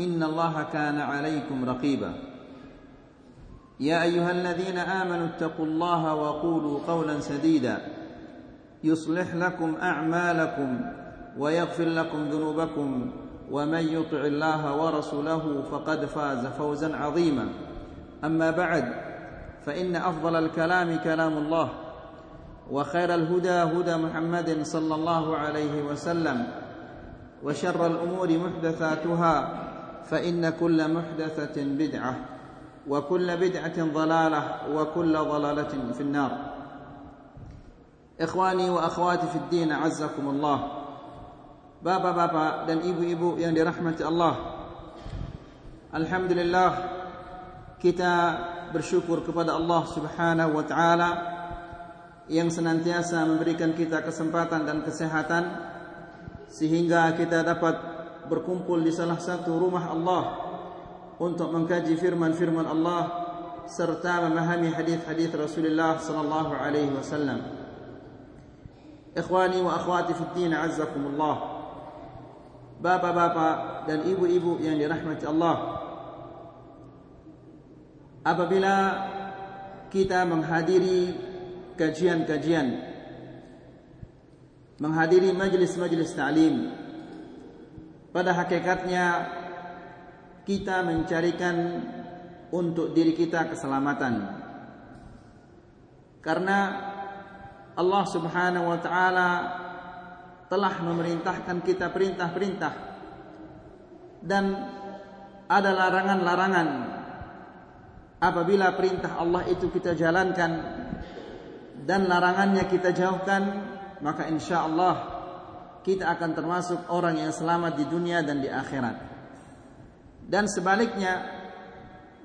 إن الله كان عليكم رقيبا. يا أيها الذين آمنوا اتقوا الله وقولوا قولا سديدا. يصلح لكم أعمالكم ويغفر لكم ذنوبكم. ومن يطع الله ورسوله فقد فاز فوزا عظيما. أما بعد فإن أفضل الكلام كلام الله وخير الهدى هدى محمد صلى الله عليه وسلم وشر الأمور محدثاتها فإن كل محدثة بدعة وكل بدعة ضلالة وكل ضلالة في النار إخواني وأخواتي في الدين عزكم الله Bapak-bapak dan ibu-ibu yang dirahmati Allah Alhamdulillah kita bersyukur kepada Allah Subhanahu wa taala yang senantiasa memberikan kita kesempatan dan kesehatan sehingga kita dapat berkumpul di salah satu rumah Allah untuk mengkaji firman-firman Allah serta memahami hadis-hadis Rasulullah sallallahu alaihi wasallam. Ikhwani wa akhwati fi din azzakumullah. Bapak-bapak dan ibu-ibu yang dirahmati Allah. Apabila kita menghadiri kajian-kajian menghadiri majlis-majlis ta'lim pada hakikatnya kita mencarikan untuk diri kita keselamatan. Karena Allah Subhanahu wa taala telah memerintahkan kita perintah-perintah dan ada larangan-larangan. Apabila perintah Allah itu kita jalankan dan larangannya kita jauhkan maka insya Allah kita akan termasuk orang yang selamat di dunia dan di akhirat. Dan sebaliknya,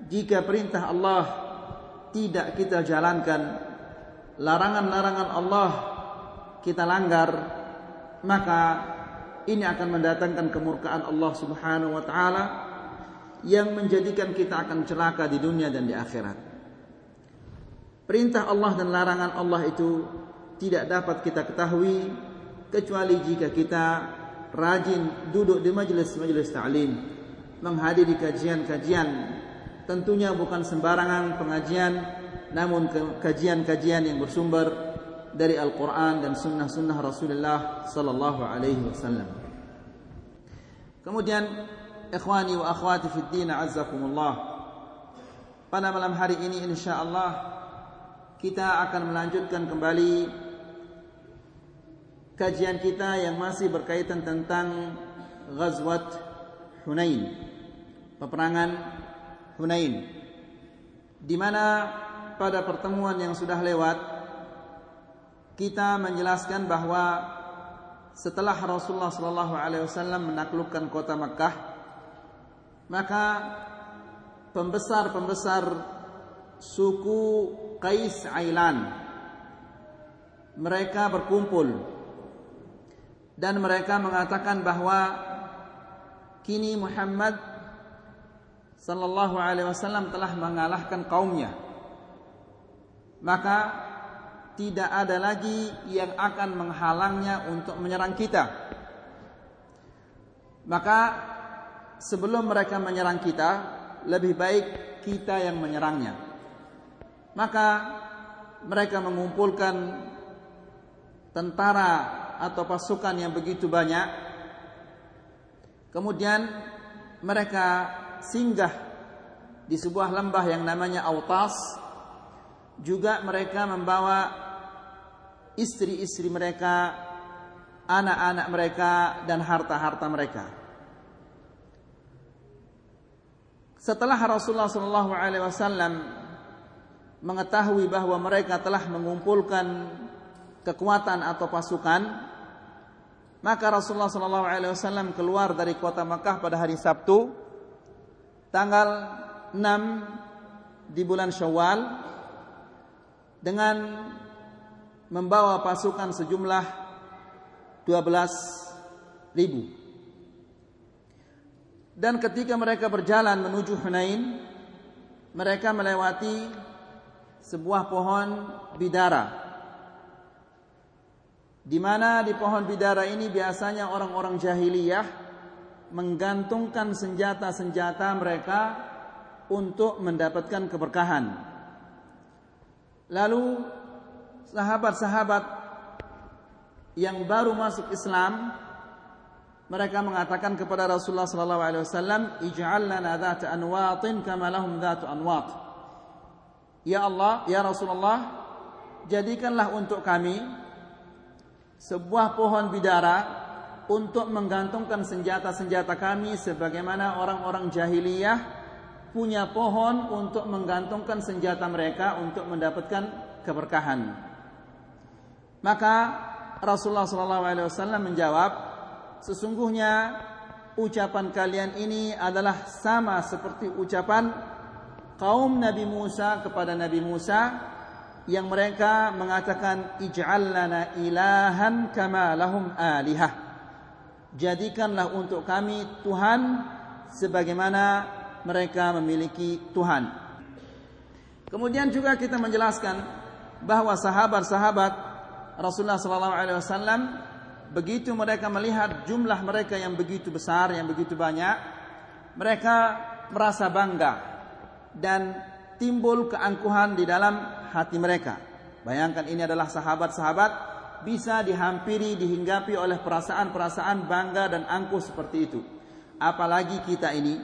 jika perintah Allah tidak kita jalankan, larangan-larangan Allah kita langgar, maka ini akan mendatangkan kemurkaan Allah Subhanahu wa taala yang menjadikan kita akan celaka di dunia dan di akhirat. Perintah Allah dan larangan Allah itu tidak dapat kita ketahui kecuali jika kita rajin duduk di majelis-majelis ta'lim, menghadiri kajian-kajian. Tentunya bukan sembarangan pengajian, namun kajian-kajian yang bersumber dari Al-Quran dan sunnah-sunnah Rasulullah Sallallahu Alaihi Wasallam. Kemudian, ikhwani wa akhwati fi din azzakumullah. Pada malam hari ini insya Allah kita akan melanjutkan kembali kajian kita yang masih berkaitan tentang Ghazwat Hunain. Peperangan Hunain. Di mana pada pertemuan yang sudah lewat kita menjelaskan bahwa setelah Rasulullah sallallahu alaihi wasallam menaklukkan kota Makkah maka pembesar-pembesar suku Qais Ailan mereka berkumpul dan mereka mengatakan bahwa kini Muhammad sallallahu alaihi wasallam telah mengalahkan kaumnya. Maka tidak ada lagi yang akan menghalangnya untuk menyerang kita. Maka sebelum mereka menyerang kita lebih baik kita yang menyerangnya. Maka mereka mengumpulkan tentara atau pasukan yang begitu banyak kemudian mereka singgah di sebuah lembah yang namanya Autas juga mereka membawa istri-istri mereka, anak-anak mereka dan harta-harta mereka. Setelah Rasulullah Shallallahu Alaihi Wasallam mengetahui bahwa mereka telah mengumpulkan kekuatan atau pasukan, maka Rasulullah Shallallahu Alaihi Wasallam keluar dari kota Makkah pada hari Sabtu, tanggal 6 di bulan Syawal dengan membawa pasukan sejumlah 12 ribu. Dan ketika mereka berjalan menuju Hunain, mereka melewati sebuah pohon bidara. Di mana di pohon bidara ini biasanya orang-orang jahiliyah menggantungkan senjata-senjata mereka untuk mendapatkan keberkahan. Lalu sahabat-sahabat yang baru masuk Islam mereka mengatakan kepada Rasulullah sallallahu alaihi wasallam, "Ij'al lana anwatin kama lahum dhatu anwat." Ya Allah, ya Rasulullah, jadikanlah untuk kami sebuah pohon bidara untuk menggantungkan senjata-senjata kami sebagaimana orang-orang jahiliyah punya pohon untuk menggantungkan senjata mereka untuk mendapatkan keberkahan. Maka Rasulullah SAW menjawab, sesungguhnya ucapan kalian ini adalah sama seperti ucapan kaum Nabi Musa kepada Nabi Musa yang mereka mengatakan ij'al lana ilahan kama lahum alihah. Jadikanlah untuk kami Tuhan sebagaimana mereka memiliki Tuhan. Kemudian juga kita menjelaskan bahwa sahabat-sahabat Rasulullah SAW begitu mereka melihat jumlah mereka yang begitu besar, yang begitu banyak, mereka merasa bangga dan timbul keangkuhan di dalam hati mereka. Bayangkan ini adalah sahabat-sahabat bisa dihampiri, dihinggapi oleh perasaan-perasaan bangga dan angkuh seperti itu. Apalagi kita ini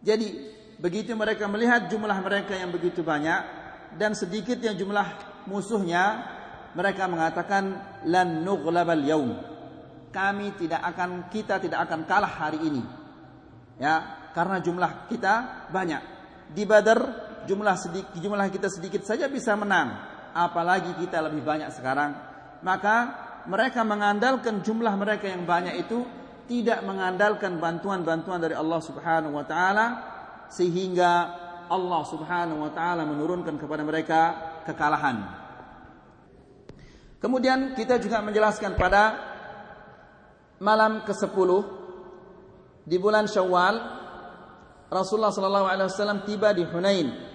jadi begitu mereka melihat jumlah mereka yang begitu banyak dan sedikitnya jumlah musuhnya, mereka mengatakan lan nughlabal yaum. Kami tidak akan kita tidak akan kalah hari ini. Ya, karena jumlah kita banyak. Di Badar jumlah sedikit jumlah kita sedikit saja bisa menang, apalagi kita lebih banyak sekarang. Maka mereka mengandalkan jumlah mereka yang banyak itu tidak mengandalkan bantuan-bantuan dari Allah Subhanahu wa taala sehingga Allah Subhanahu wa taala menurunkan kepada mereka kekalahan. Kemudian kita juga menjelaskan pada malam ke-10 di bulan Syawal Rasulullah sallallahu alaihi wasallam tiba di Hunain.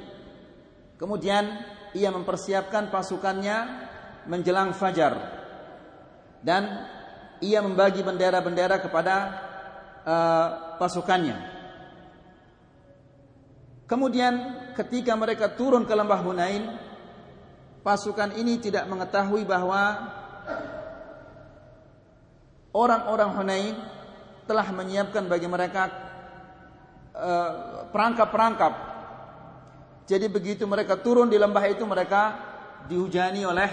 Kemudian ia mempersiapkan pasukannya menjelang fajar. Dan ia membagi bendera-bendera kepada uh, pasukannya. Kemudian ketika mereka turun ke lembah Hunain, pasukan ini tidak mengetahui bahwa orang-orang Hunain telah menyiapkan bagi mereka uh, perangkap-perangkap. Jadi begitu mereka turun di lembah itu mereka dihujani oleh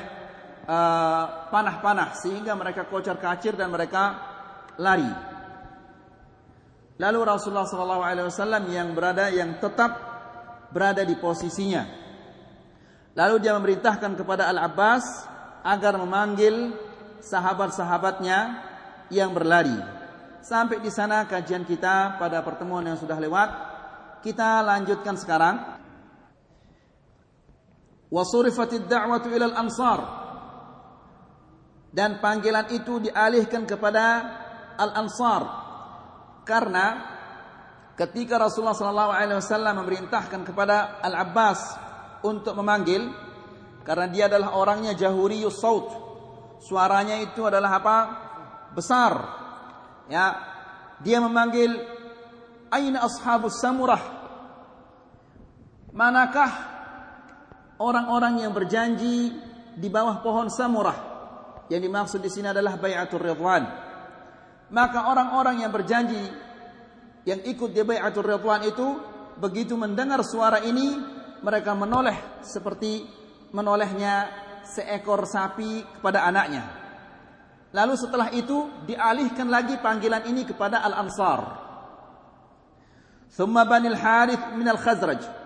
Eh, panah-panah sehingga mereka kocar kacir dan mereka lari. Lalu Rasulullah SAW yang berada yang tetap berada di posisinya. Lalu dia memerintahkan kepada Al Abbas agar memanggil sahabat-sahabatnya yang berlari. Sampai di sana kajian kita pada pertemuan yang sudah lewat. Kita lanjutkan sekarang. Wasurifatid da'watu ilal ansar. Dan panggilan itu dialihkan kepada Al-Ansar karena ketika Rasulullah SAW memerintahkan kepada Al-Abbas untuk memanggil karena dia adalah orangnya jahuriyus saut suaranya itu adalah apa? Besar. Ya dia memanggil aina ashabus samurah? Manakah orang-orang yang berjanji di bawah pohon samurah yang dimaksud di sini adalah bai'atul ridwan. Maka orang-orang yang berjanji yang ikut di bai'atul ridwan itu begitu mendengar suara ini mereka menoleh seperti menolehnya seekor sapi kepada anaknya. Lalu setelah itu dialihkan lagi panggilan ini kepada Al-Ansar. Thumma Bani Al-Harith min Al-Khazraj.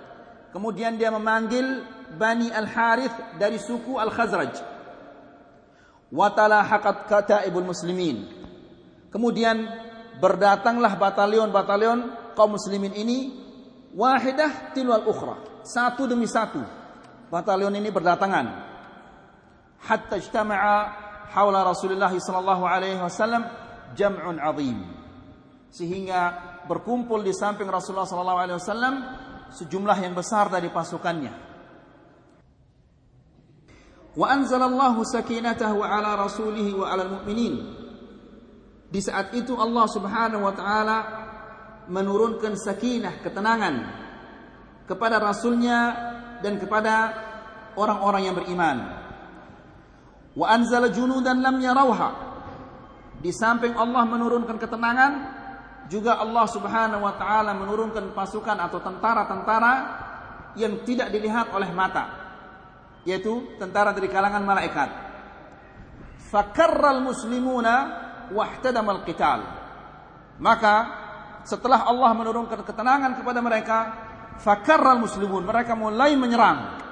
Kemudian dia memanggil Bani Al-Harith dari suku Al-Khazraj. Watalahaqat kataibul muslimin. Kemudian berdatanglah batalion-batalion kaum muslimin ini wahidah tilwal ukhra. Satu demi satu. Batalion ini berdatangan. Hatta ijtama'a haula Rasulullah sallallahu alaihi wasallam jam'un azim. Sehingga berkumpul di samping Rasulullah sallallahu alaihi wasallam sejumlah yang besar dari pasukannya. Wa anzalallahu sakinatahu ala rasulihi wa ala mu'minin. Di saat itu Allah Subhanahu wa taala menurunkan sakinah, ketenangan kepada rasulnya dan kepada orang-orang yang beriman wa anzala junudan lam di samping Allah menurunkan ketenangan juga Allah Subhanahu wa taala menurunkan pasukan atau tentara-tentara yang tidak dilihat oleh mata yaitu tentara dari kalangan malaikat. Fakarral muslimuna wahtadamal qital. Maka setelah Allah menurunkan ketenangan kepada mereka fakarral muslimun mereka mulai menyerang.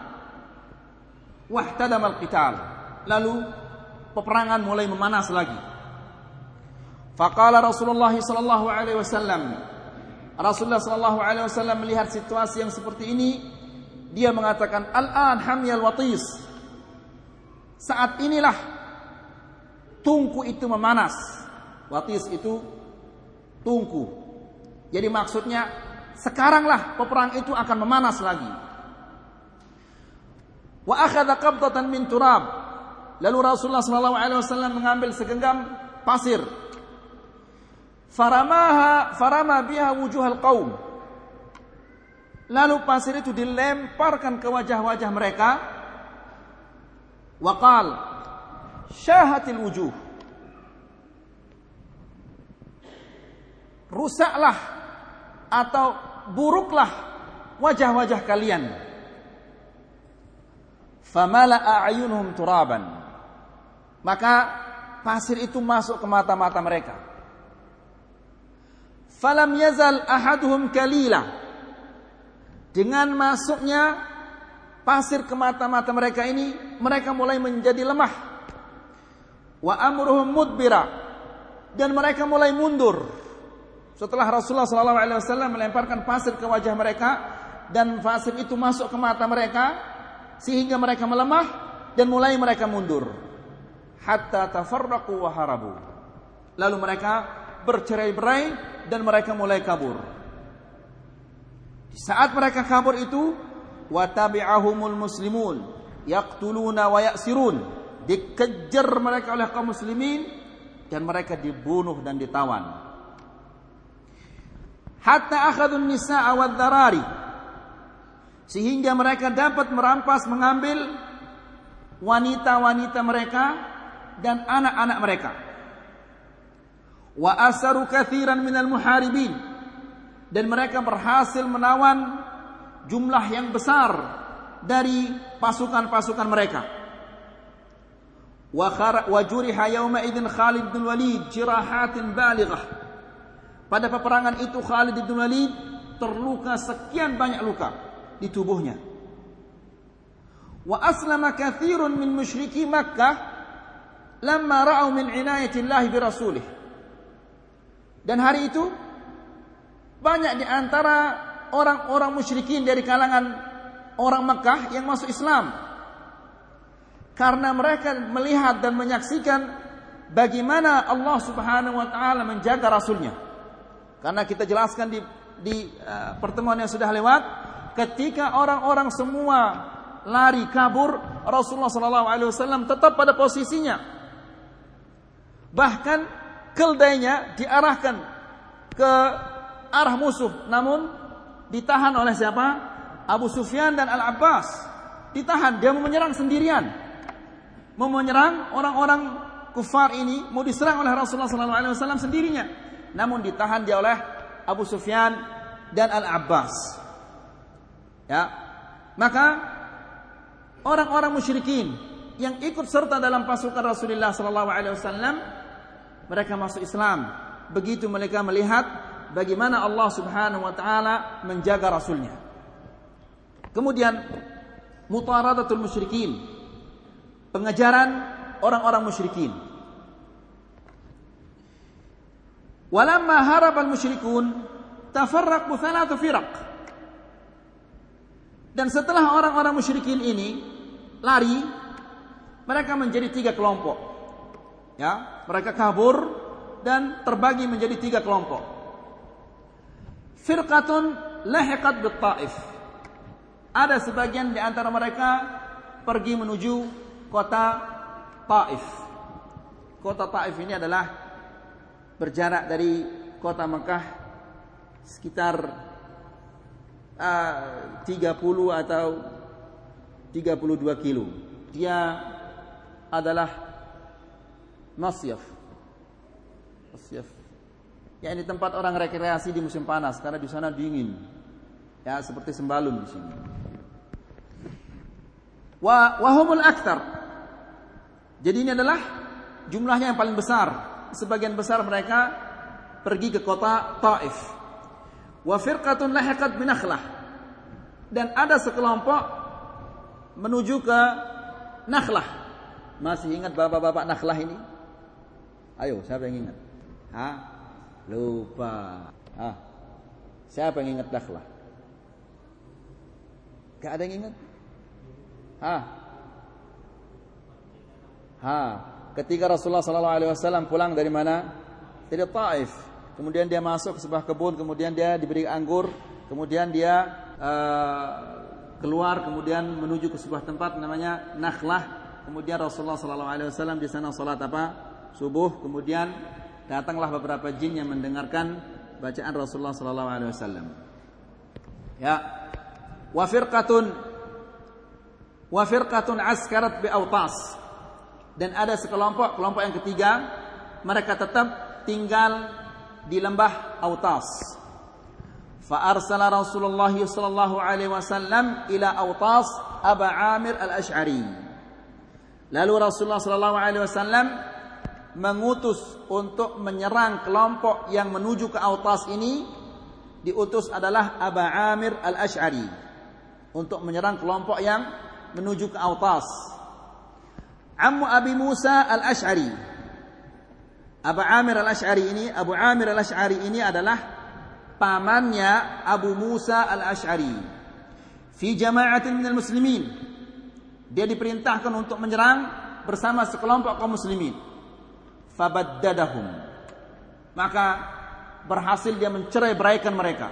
Wahtadamal qital. Lalu peperangan mulai memanas lagi. Faqala Rasulullah sallallahu alaihi wasallam. Rasulullah sallallahu alaihi wasallam melihat situasi yang seperti ini dia mengatakan al-an hamyal watis. Saat inilah tungku itu memanas. Watis itu tungku. Jadi maksudnya sekaranglah peperang itu akan memanas lagi. Wa akhadha qabdatan min turab. Lalu Rasulullah SAW mengambil segenggam pasir. Faramaha farama biha wujuhal qaum. Lalu pasir itu dilemparkan ke wajah-wajah mereka. Waqal syahatil wujuh. Rusaklah atau buruklah wajah-wajah kalian. Famala a'yunuhum turaban maka pasir itu masuk ke mata-mata mereka. Falam yazal ahaduhum kalila. Dengan masuknya pasir ke mata-mata mereka ini, mereka mulai menjadi lemah. Wa amruhum mudbira. Dan mereka mulai mundur. Setelah Rasulullah SAW melemparkan pasir ke wajah mereka dan pasir itu masuk ke mata mereka sehingga mereka melemah dan mulai mereka mundur hatta tafarraqu wa harabu. Lalu mereka bercerai-berai dan mereka mulai kabur. Di saat mereka kabur itu wa tabi'ahumul muslimun yaqtuluna wa ya'sirun. Dikejar mereka oleh kaum muslimin dan mereka dibunuh dan ditawan. Hatta akhadun nisa'a wa dharari. Sehingga mereka dapat merampas mengambil wanita-wanita mereka dan anak-anak mereka. Wa asaru kathiran minal muharibin dan mereka berhasil menawan jumlah yang besar dari pasukan-pasukan mereka. Wa juriha yawma idzin Khalid bin Walid jirahatin balighah. Pada peperangan itu Khalid bin Walid terluka sekian banyak luka di tubuhnya. Wa aslama kathirun min musyriki Makkah lamma ra'au min inayatillahi bi rasulih. Dan hari itu banyak di antara orang-orang musyrikin dari kalangan orang Mekah yang masuk Islam. Karena mereka melihat dan menyaksikan bagaimana Allah Subhanahu wa taala menjaga rasulnya. Karena kita jelaskan di di uh, pertemuan yang sudah lewat ketika orang-orang semua lari kabur Rasulullah sallallahu alaihi wasallam tetap pada posisinya Bahkan keldainya diarahkan ke arah musuh. Namun ditahan oleh siapa? Abu Sufyan dan Al-Abbas. Ditahan, dia mau menyerang sendirian. Mau menyerang orang-orang kufar ini, mau diserang oleh Rasulullah SAW sendirinya. Namun ditahan dia oleh Abu Sufyan dan Al-Abbas. Ya. Maka orang-orang musyrikin yang ikut serta dalam pasukan Rasulullah sallallahu alaihi wasallam mereka masuk Islam begitu mereka melihat bagaimana Allah Subhanahu wa taala menjaga rasulnya. Kemudian mutaradatul musyrikin. Pengejaran orang-orang musyrikin. Walamma harabal musyrikun tafarraqu thalathu firaq. Dan setelah orang-orang musyrikin ini lari, mereka menjadi tiga kelompok. Ya, mereka kabur dan terbagi menjadi tiga kelompok. Firqatun lahiqat bit Taif. Ada sebagian di antara mereka pergi menuju kota Taif. Kota Taif ini adalah berjarak dari kota Mekah sekitar uh, 30 atau 32 kilo. Dia adalah Masyaf. Masyaf. Ya ini tempat orang rekreasi di musim panas karena di sana dingin. Ya seperti sembalun di sini. Wa wahumul aktar. Jadi ini adalah jumlahnya yang paling besar. Sebagian besar mereka pergi ke kota Taif. Wa firqatun lahiqat binakhlah. Dan ada sekelompok menuju ke Nakhlah. Masih ingat bapak-bapak Nakhlah ini? Ayo, siapa yang ingat? Hah? Lupa. Ah. Siapa yang ingat Nakhlah? Gak ada yang ingat? Hah? Ha, ketika Rasulullah sallallahu alaihi wasallam pulang dari mana? Dari Taif. Kemudian dia masuk ke sebuah kebun, kemudian dia diberi anggur, kemudian dia uh, keluar kemudian menuju ke sebuah tempat namanya Nakhlah. Kemudian Rasulullah sallallahu alaihi wasallam di sana salat apa? Subuh. Kemudian datanglah beberapa jin yang mendengarkan bacaan Rasulullah sallallahu alaihi wasallam. Ya. Wa firqatun wa firqatun askarat bi autas. Dan ada sekelompok, kelompok yang ketiga, mereka tetap tinggal di lembah Autas. Fa arsala Rasulullah sallallahu alaihi wasallam ila Autas Aba Amir Al-Asy'ari. Lalu Rasulullah sallallahu alaihi wasallam mengutus untuk menyerang kelompok yang menuju ke Autas ini diutus adalah Aba Amir Al-Asy'ari untuk menyerang kelompok yang menuju ke Autas. Ammu Abi Musa Al-Ash'ari. Abu Amir Al-Ash'ari ini, Abu Amir Al-Ash'ari ini adalah pamannya Abu Musa Al-Ash'ari. Fi jama'atin minal muslimin. Dia diperintahkan untuk menyerang bersama sekelompok kaum muslimin. Fabaddadahum. Maka berhasil dia mencerai beraikan mereka.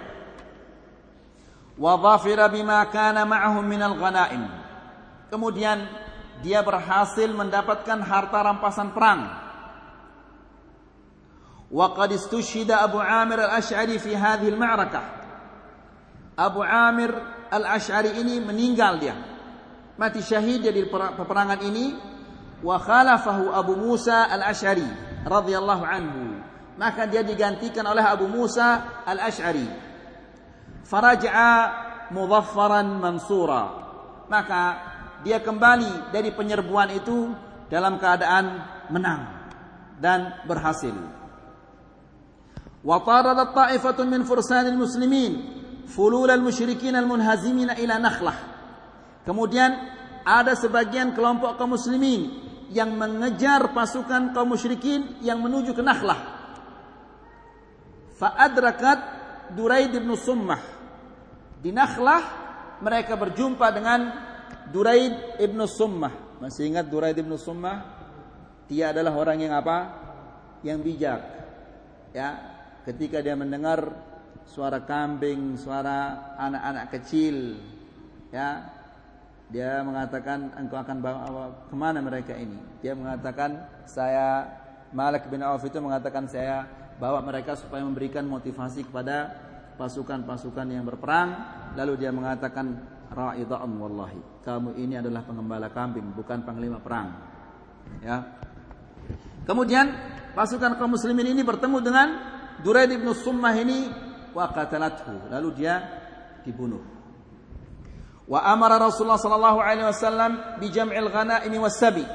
Wa dhafira bima kana ma'ahum minal ghanaim. Kemudian dia berhasil mendapatkan harta rampasan perang. Wa qad istushhida Abu Amir Al-Asy'ari fi hadhihi al-ma'rakah. Abu Amir Al-Asy'ari ini meninggal dia. Mati syahid dia di peperangan ini wa khalafahu Abu Musa Al-Asy'ari radhiyallahu anhu. Maka dia digantikan oleh Abu Musa Al-Asy'ari. Faraja'a mudhaffaran mansura. Maka dia kembali dari penyerbuan itu dalam keadaan menang dan berhasil. Wa taradat ta'ifatun min fursanil muslimin fulul al-musyrikin al-munhazimin ila Nakhlah. Kemudian ada sebagian kelompok kaum muslimin yang mengejar pasukan kaum musyrikin yang menuju ke Nakhlah. Fa adrakat Duraid bin Summah. Di Nakhlah mereka berjumpa dengan Duraid ibnu Summah. Masih ingat Duraid ibnu Summah? Dia adalah orang yang apa? Yang bijak. Ya, ketika dia mendengar suara kambing, suara anak-anak kecil, ya, dia mengatakan engkau akan bawa ke mana mereka ini? Dia mengatakan saya Malik bin Auf itu mengatakan saya bawa mereka supaya memberikan motivasi kepada pasukan-pasukan yang berperang. Lalu dia mengatakan ra'idha'an wallahi. Kamu ini adalah pengembala kambing, bukan panglima perang. Ya. Kemudian pasukan kaum muslimin ini bertemu dengan Duraid bin Summah ini wa qatalathu. Lalu dia dibunuh. Wa amara Rasulullah sallallahu alaihi wasallam bi jam'il ghanaimi was-sabi.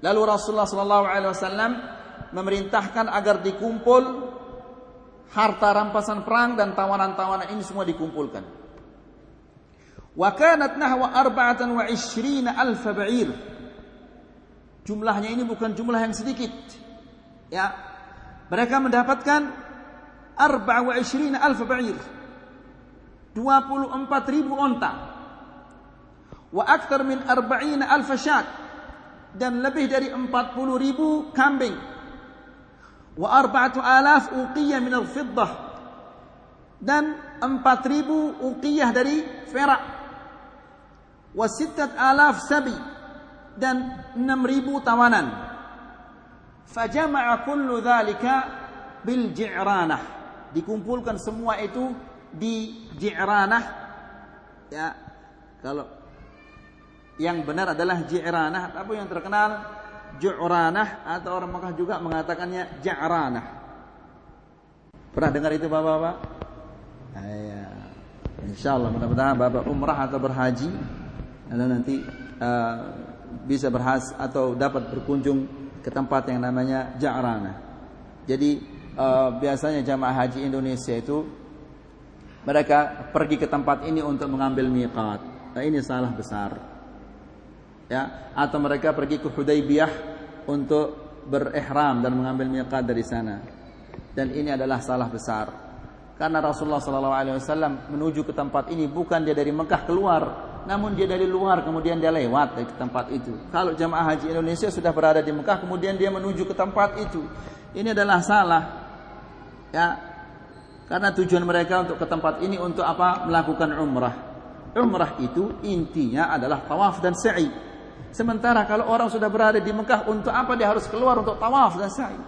Lalu Rasulullah sallallahu alaihi wasallam memerintahkan agar dikumpul harta rampasan perang dan tawanan-tawanan ini semua dikumpulkan. Wa kanat nahwa arba'atan wa ishrina alf ba'ir. Jumlahnya ini bukan jumlah yang sedikit. Ya. Mereka mendapatkan arba'a wa ishrina alf ba'ir. 24 ribu onta. Wa akthar min arba'ina alf syat. Dan lebih dari 40 ribu kambing. Wa arba'atu alaf uqiyah min al-fiddah. Dan 4 ribu uqiyah dari perak. Wa sittat alaf sabi. Dan 6 ribu tawanan. Fajama'a kullu dhalika bil ji'ranah. Dikumpulkan semua itu di Ji'ranah ya kalau yang benar adalah Ji'ranah tapi yang terkenal Ju'ranah atau orang Makkah juga mengatakannya Ja'ranah pernah dengar itu Bapak-bapak? Ya. Insyaallah mudah-mudahan Bapak umrah atau berhaji nanti uh, bisa berhas atau dapat berkunjung ke tempat yang namanya Ja'ranah. Jadi uh, biasanya jamaah haji Indonesia itu mereka pergi ke tempat ini untuk mengambil miqat. Nah, ini salah besar. Ya, atau mereka pergi ke Hudaybiyah untuk berihram dan mengambil miqat dari sana. Dan ini adalah salah besar. Karena Rasulullah SAW menuju ke tempat ini bukan dia dari Mekah keluar, namun dia dari luar kemudian dia lewat dari tempat itu. Kalau jamaah haji Indonesia sudah berada di Mekah kemudian dia menuju ke tempat itu, ini adalah salah. Ya, karena tujuan mereka untuk ke tempat ini untuk apa? Melakukan umrah. Umrah itu intinya adalah tawaf dan sa'i. Sementara kalau orang sudah berada di Mekah untuk apa dia harus keluar untuk tawaf dan sa'i?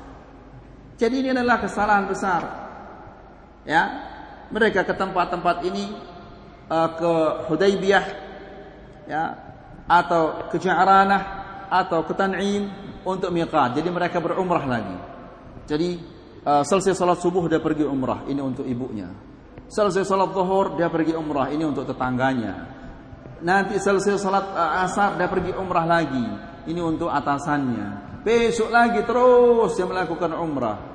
Jadi ini adalah kesalahan besar. Ya, mereka ke tempat-tempat ini uh, ke Hudaybiyah ya atau ke Ja'ranah atau ke Tan'im untuk miqat. Jadi mereka berumrah lagi. Jadi uh, selesai salat subuh dia pergi umrah, ini untuk ibunya. Selesai salat zuhur dia pergi umrah, ini untuk tetangganya. Nanti selesai salat uh, asar dia pergi umrah lagi, ini untuk atasannya. Besok lagi terus dia melakukan umrah.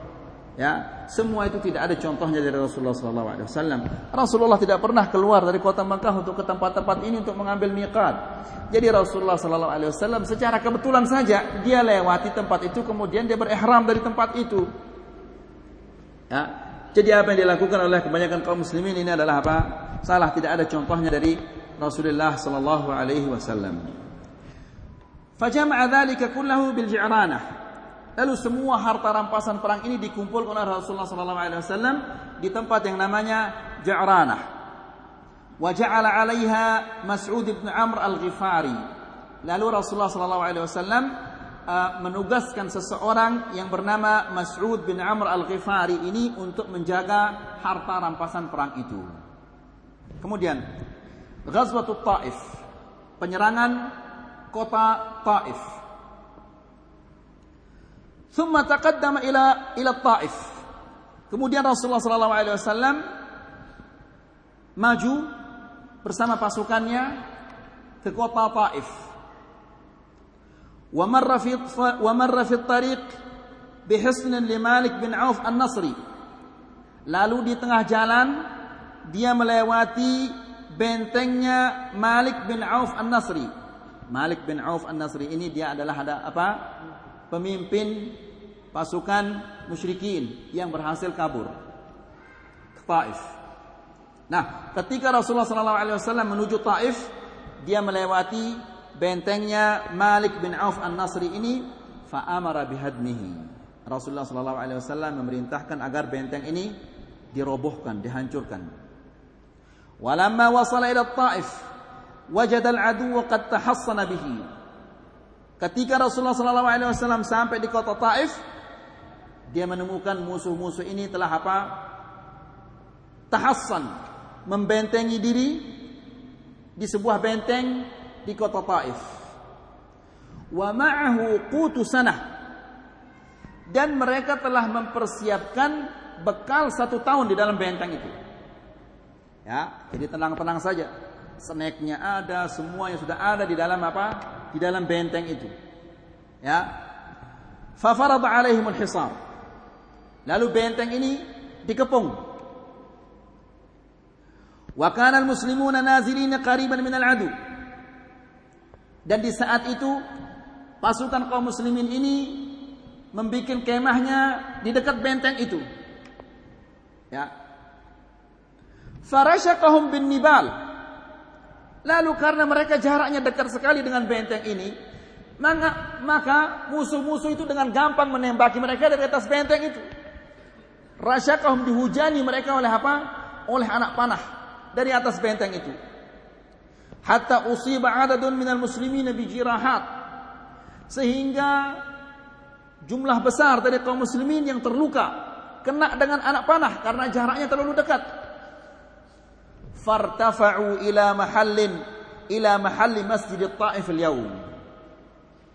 Ya, semua itu tidak ada contohnya dari Rasulullah SAW. Rasulullah tidak pernah keluar dari kota Mekah untuk ke tempat-tempat ini untuk mengambil miqat. Jadi Rasulullah SAW secara kebetulan saja dia lewati tempat itu kemudian dia berihram dari tempat itu. Ya. Jadi apa yang dilakukan oleh kebanyakan kaum muslimin ini adalah apa? Salah, tidak ada contohnya dari Rasulullah sallallahu alaihi wasallam. Fajama'a dzalika kullahu bil ji'ranah. Lalu semua harta rampasan perang ini dikumpulkan oleh Rasulullah sallallahu alaihi wasallam di tempat yang namanya Ja'ranah. Wa ja'ala 'alaiha Mas'ud bin Amr al-Ghifari. Lalu Rasulullah sallallahu alaihi wasallam Uh, menugaskan seseorang yang bernama Mas'ud bin Amr al-Ghifari ini untuk menjaga harta rampasan perang itu. Kemudian Ghazwatul Taif, penyerangan kota Taif. Thumma taqaddama ila ila Taif. Kemudian Rasulullah sallallahu alaihi wasallam maju bersama pasukannya ke kota Taif. ومر في ومر في الطريق بحصن لمالك bin Auf An-Nasri. Lalu di tengah jalan dia melewati bentengnya Malik bin Auf An-Nasri. Malik bin Auf An-Nasri ini dia adalah ada apa? Pemimpin pasukan musyrikin yang berhasil kabur ke Taif. Nah, ketika Rasulullah SAW menuju Taif, dia melewati bentengnya Malik bin Auf An-Nasri ini fa'amara bihadmihi. Rasulullah sallallahu alaihi wasallam memerintahkan agar benteng ini dirobohkan, dihancurkan. Walamma wasala ila Taif, wajada al-adu qad tahassana bihi. Ketika Rasulullah sallallahu alaihi wasallam sampai di kota Taif, dia menemukan musuh-musuh ini telah apa? Tahassan, membentengi diri di sebuah benteng di kota Taif. Wa ma'ahu qutu sanah. Dan mereka telah mempersiapkan bekal satu tahun di dalam benteng itu. Ya, jadi tenang-tenang saja. snacknya ada, semuanya sudah ada di dalam apa? Di dalam benteng itu. Ya. Fafarad alaihimul hisar. Lalu benteng ini dikepung. Wa kana al-muslimuna nazilina qariban min al-adu. Dan di saat itu pasukan kaum muslimin ini membuat kemahnya di dekat benteng itu. Ya. Farashaqahum bin nibal. Lalu karena mereka jaraknya dekat sekali dengan benteng ini, maka musuh-musuh itu dengan gampang menembaki mereka dari atas benteng itu. Rasyaqahum dihujani mereka oleh apa? Oleh anak panah dari atas benteng itu. Hatta usiba adadun minal muslimin bijirahat. Sehingga jumlah besar dari kaum muslimin yang terluka kena dengan anak panah karena jaraknya terlalu dekat. Fartafa'u ila mahallin ila mahalli masjid Taif al-yawm.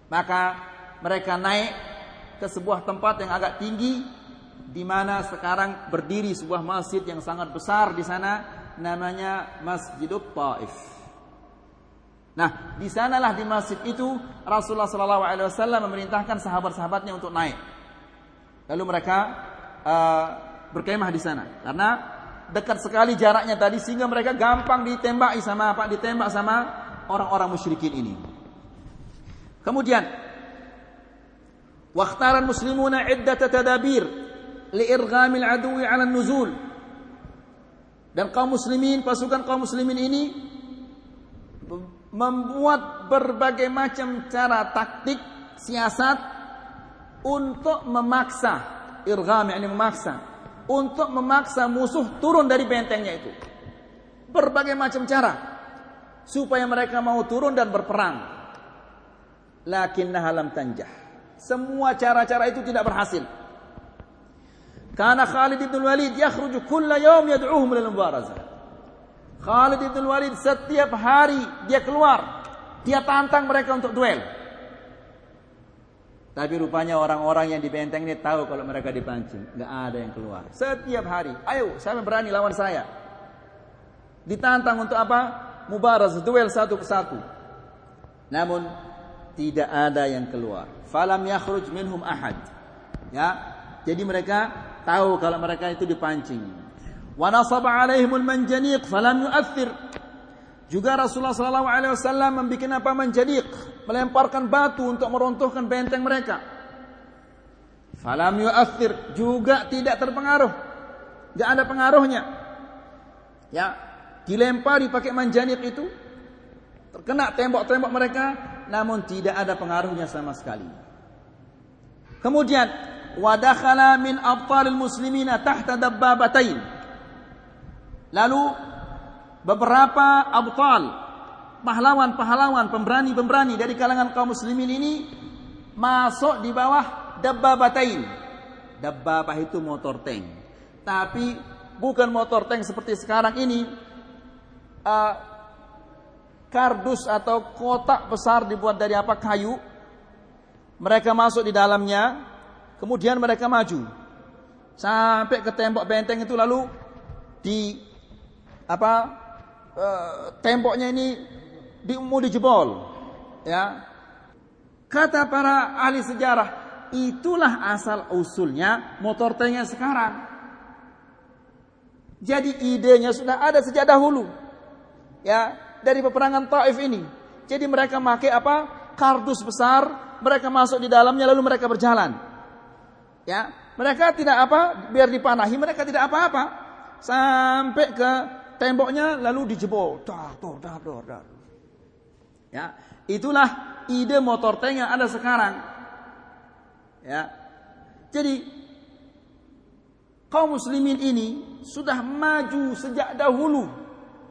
Maka mereka naik ke sebuah tempat yang agak tinggi di mana sekarang berdiri sebuah masjid yang sangat besar di sana namanya Masjidut Taif. Nah, di sanalah di masjid itu Rasulullah sallallahu alaihi wasallam memerintahkan sahabat-sahabatnya untuk naik. Lalu mereka uh, berkemah di sana karena dekat sekali jaraknya tadi sehingga mereka gampang ditembaki sama apa? Ditembak sama orang-orang musyrikin ini. Kemudian waqtaran muslimuna iddat tadabir liirghamil adui 'ala nuzul. Dan kaum muslimin, pasukan kaum muslimin ini membuat berbagai macam cara taktik siasat untuk memaksa irgham yakni memaksa untuk memaksa musuh turun dari bentengnya itu. Berbagai macam cara supaya mereka mau turun dan berperang. Lakinnaha lam tanjah. Semua cara-cara itu tidak berhasil. Karena Khalid bin Walid yakhruju kulla yawm yad'uhum lil mubarazah. Khalid bin Walid setiap hari dia keluar, dia tantang mereka untuk duel. Tapi rupanya orang-orang yang di benteng ini tahu kalau mereka dipancing. Nggak ada yang keluar. Setiap hari. Ayo, saya berani lawan saya. Ditantang untuk apa? Mubaraz, duel satu ke satu. Namun, tidak ada yang keluar. Falam yakhruj minhum ahad. Ya, jadi mereka tahu kalau mereka itu dipancing. Wa nasaba alaihimul manjaniq falam yu'athir. Juga Rasulullah sallallahu alaihi wasallam membuat apa manjaniq, melemparkan batu untuk meruntuhkan benteng mereka. Falam yu'athir juga tidak terpengaruh. Enggak ada pengaruhnya. Ya, dilempari pakai manjanik itu terkena tembok-tembok mereka namun tidak ada pengaruhnya sama sekali. Kemudian wadakhala min abtalil muslimina tahta dabbabatain. Lalu beberapa abtal pahlawan-pahlawan pemberani-pemberani dari kalangan kaum muslimin ini masuk di bawah dabbabatain. Dabbabah itu motor tank. Tapi bukan motor tank seperti sekarang ini uh, kardus atau kotak besar dibuat dari apa kayu mereka masuk di dalamnya kemudian mereka maju sampai ke tembok benteng itu lalu di apa uh, temboknya ini di, mau dijebol ya kata para ahli sejarah itulah asal usulnya motor tanknya sekarang jadi idenya sudah ada sejak dahulu. Ya, dari peperangan Taif ini. Jadi mereka pakai apa? Kardus besar, mereka masuk di dalamnya lalu mereka berjalan. Ya, mereka tidak apa? Biar dipanahi, mereka tidak apa-apa. Sampai ke temboknya lalu dijebol. Dar, dar, dar. Ya, itulah ide motor tank yang ada sekarang. Ya. Jadi kaum muslimin ini sudah maju sejak dahulu.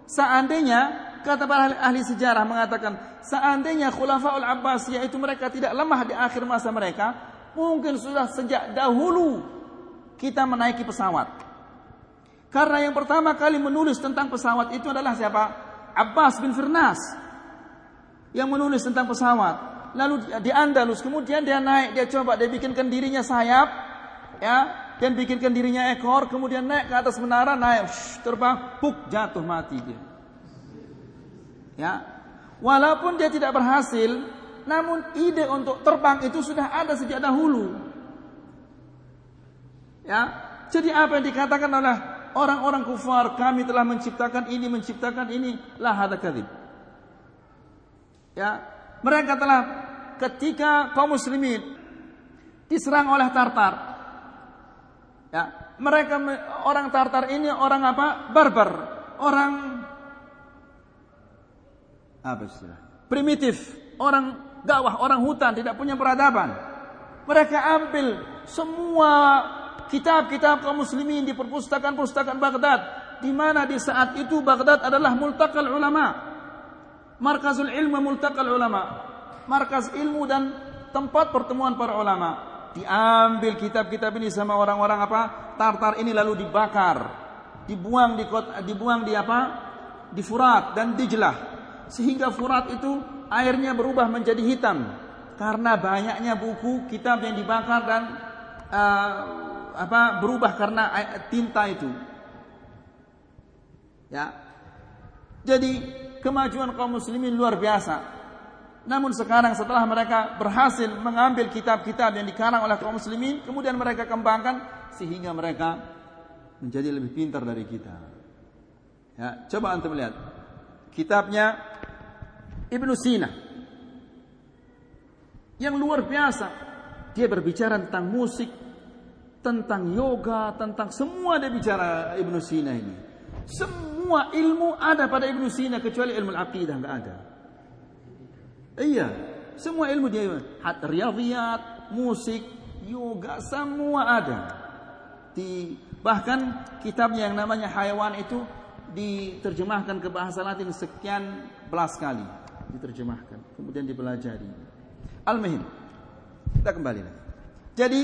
Seandainya kata para ahli sejarah mengatakan seandainya Khulafaul Abbasiyah itu mereka tidak lemah di akhir masa mereka, mungkin sudah sejak dahulu kita menaiki pesawat. Karena yang pertama kali menulis tentang pesawat itu adalah siapa? Abbas bin Firnas. Yang menulis tentang pesawat. Lalu di Andalus, kemudian dia naik, dia coba dia bikinkan dirinya sayap, ya, dan bikinkan dirinya ekor, kemudian naik ke atas menara, naik, shh, terbang, puk, jatuh mati dia. Ya. Walaupun dia tidak berhasil, namun ide untuk terbang itu sudah ada sejak dahulu. Ya. Jadi apa yang dikatakan oleh orang-orang kufar, kami telah menciptakan ini, menciptakan ini, lah ada. Ya. Mereka telah ketika kaum muslimin diserang oleh Tartar. Ya, mereka orang Tartar ini orang apa? Barbar, orang apa istilah? Primitif, orang gawah, orang hutan, tidak punya peradaban. Mereka ambil semua kitab-kitab kaum muslimin di perpustakaan-perpustakaan Baghdad, di mana di saat itu Baghdad adalah multaqal ulama. Markazul ilmu multaqal ulama. Markaz ilmu dan tempat pertemuan para ulama. Diambil kitab-kitab ini sama orang-orang apa? Tartar ini lalu dibakar, dibuang di kota, dibuang di apa? Di Furat dan Dijlah. Sehingga Furat itu airnya berubah menjadi hitam karena banyaknya buku kitab yang dibakar dan uh, apa berubah karena tinta itu. Ya. Jadi kemajuan kaum muslimin luar biasa. Namun sekarang setelah mereka berhasil mengambil kitab-kitab yang dikarang oleh kaum muslimin, kemudian mereka kembangkan sehingga mereka menjadi lebih pintar dari kita. Ya, coba antum lihat kitabnya Ibnu Sina yang luar biasa. Dia berbicara tentang musik, tentang yoga, tentang semua dia bicara Ibnu Sina ini. Semua ilmu ada pada Ibnu Sina kecuali ilmu aqidah enggak ada. Iya, semua ilmu dia hat riyadhiyat, musik, yoga semua ada. Di bahkan kitabnya yang namanya Hayawan itu diterjemahkan ke bahasa Latin sekian belas kali diterjemahkan kemudian dipelajari. Al-muhim kita kembali lagi. Jadi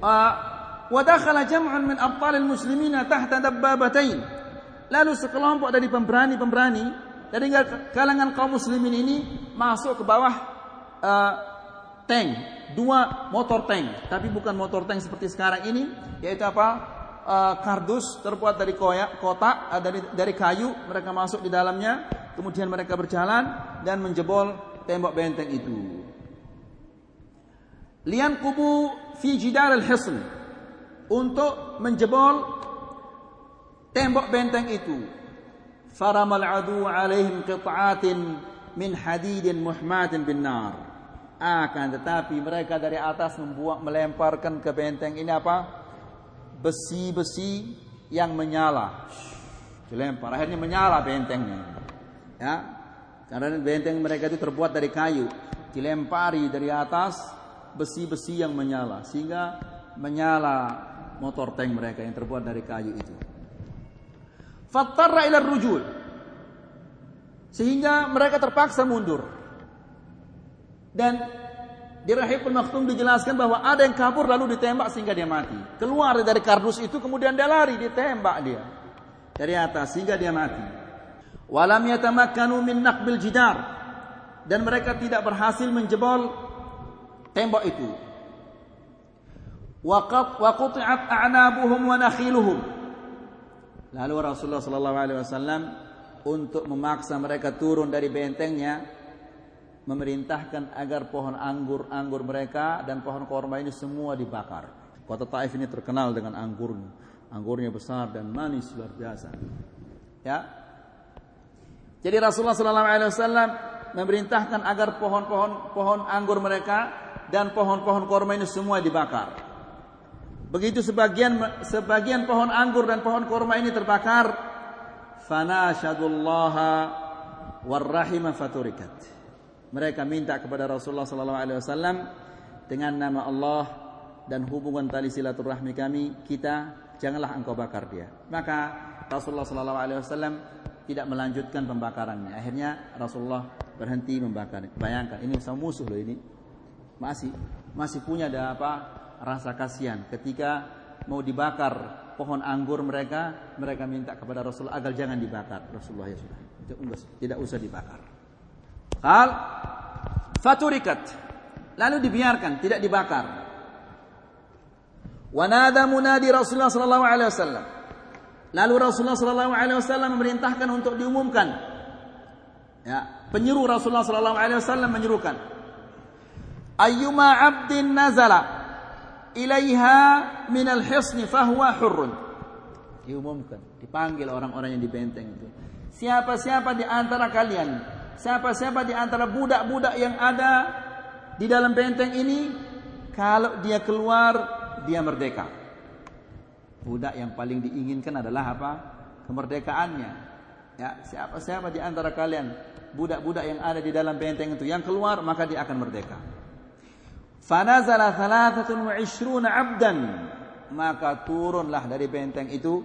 wa dakhala jam'un min abtalil muslimina tahta dabbabatain. Lalu sekelompok dari pemberani-pemberani dari kalangan kaum muslimin ini masuk ke bawah uh, tank, dua motor tank, tapi bukan motor tank seperti sekarang ini, yaitu apa? Uh, kardus terbuat dari koyak, kotak uh, dari dari kayu, mereka masuk di dalamnya, kemudian mereka berjalan dan menjebol tembok benteng itu. Lian kubu fi jidar al-hisn. Untuk menjebol tembok benteng itu. Faramal adu alaihim qit'atin min hadidin muhmatin bin nar. Akan tetapi mereka dari atas membuat melemparkan ke benteng ini apa? Besi-besi yang menyala. Dilempar. Akhirnya menyala bentengnya. Ya. Karena benteng mereka itu terbuat dari kayu. Dilempari dari atas besi-besi yang menyala sehingga menyala motor tank mereka yang terbuat dari kayu itu Fattarra ila rujul. Sehingga mereka terpaksa mundur. Dan di Rahibul Maktum dijelaskan bahwa ada yang kabur lalu ditembak sehingga dia mati. Keluar dari kardus itu kemudian dia lari ditembak dia dari atas sehingga dia mati. Walam yatamakkanu min naqbil jidar dan mereka tidak berhasil menjebol tembok itu. Waqat wa quti'at a'nabuhum wa nakhiluhum Lalu Rasulullah sallallahu alaihi wasallam untuk memaksa mereka turun dari bentengnya memerintahkan agar pohon anggur-anggur mereka dan pohon korma ini semua dibakar. Kota Taif ini terkenal dengan anggurnya. Anggurnya besar dan manis luar biasa. Ya. Jadi Rasulullah sallallahu alaihi wasallam memerintahkan agar pohon-pohon pohon anggur mereka dan pohon-pohon korma ini semua dibakar. Begitu sebagian sebagian pohon anggur dan pohon kurma ini terbakar, fanasyadullaha warrahima faturikat. Mereka minta kepada Rasulullah sallallahu alaihi wasallam dengan nama Allah dan hubungan tali silaturahmi kami, kita janganlah engkau bakar dia. Maka Rasulullah sallallahu alaihi wasallam tidak melanjutkan pembakarannya. Akhirnya Rasulullah berhenti membakar. Bayangkan ini musuh loh ini. Masih masih punya ada apa? rasa kasihan ketika mau dibakar pohon anggur mereka, mereka minta kepada Rasulullah agar jangan dibakar. Rasulullah ya sudah, tidak usah dibakar. Hal faturikat, lalu dibiarkan, tidak dibakar. Wanada munadi Rasulullah sallallahu alaihi wasallam. Lalu Rasulullah sallallahu alaihi wasallam memerintahkan untuk diumumkan Ya, penyeru Rasulullah sallallahu alaihi wasallam menyerukan ayyuma 'abdin nazala ilaiha min al-hisni fahuwa hurrun. Diumumkan, dipanggil orang-orang yang di benteng itu. Siapa-siapa di antara kalian, siapa-siapa di antara budak-budak yang ada di dalam benteng ini, kalau dia keluar, dia merdeka. Budak yang paling diinginkan adalah apa? Kemerdekaannya. Ya, siapa-siapa di antara kalian budak-budak yang ada di dalam benteng itu yang keluar maka dia akan merdeka. Fanazala thalathatun wa ishruna abdan maka turunlah dari benteng itu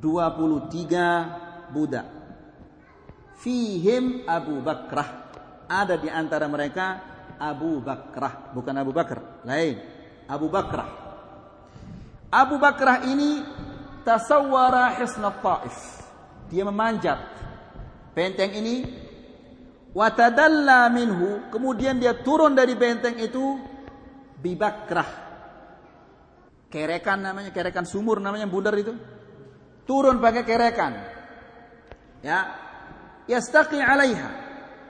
23 budak. Fihim Abu Bakrah. Ada di antara mereka Abu Bakrah, bukan Abu Bakar, lain. Abu Bakrah. Abu Bakrah ini tasawwara hisna Taif. Dia memanjat benteng ini watadalla minhu. Kemudian dia turun dari benteng itu bibakrah. Kerekan namanya kerekan sumur namanya bundar itu. Turun pakai kerekan. Ya. Yastaqi alaiha.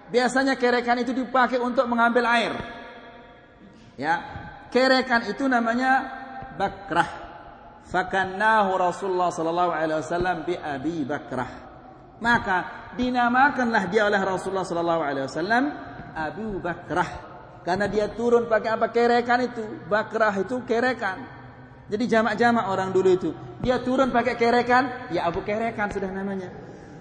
Biasanya kerekan itu dipakai untuk mengambil air. Ya. Kerekan itu namanya bakrah. Fakannahu Rasulullah sallallahu alaihi wasallam bi Abi Bakrah maka dinamakanlah dia oleh Rasulullah sallallahu alaihi wasallam Abu Bakrah. Karena dia turun pakai apa? Kerekan itu. Bakrah itu kerekan. Jadi jamak-jamak orang dulu itu. Dia turun pakai kerekan ya Abu kerekan sudah namanya.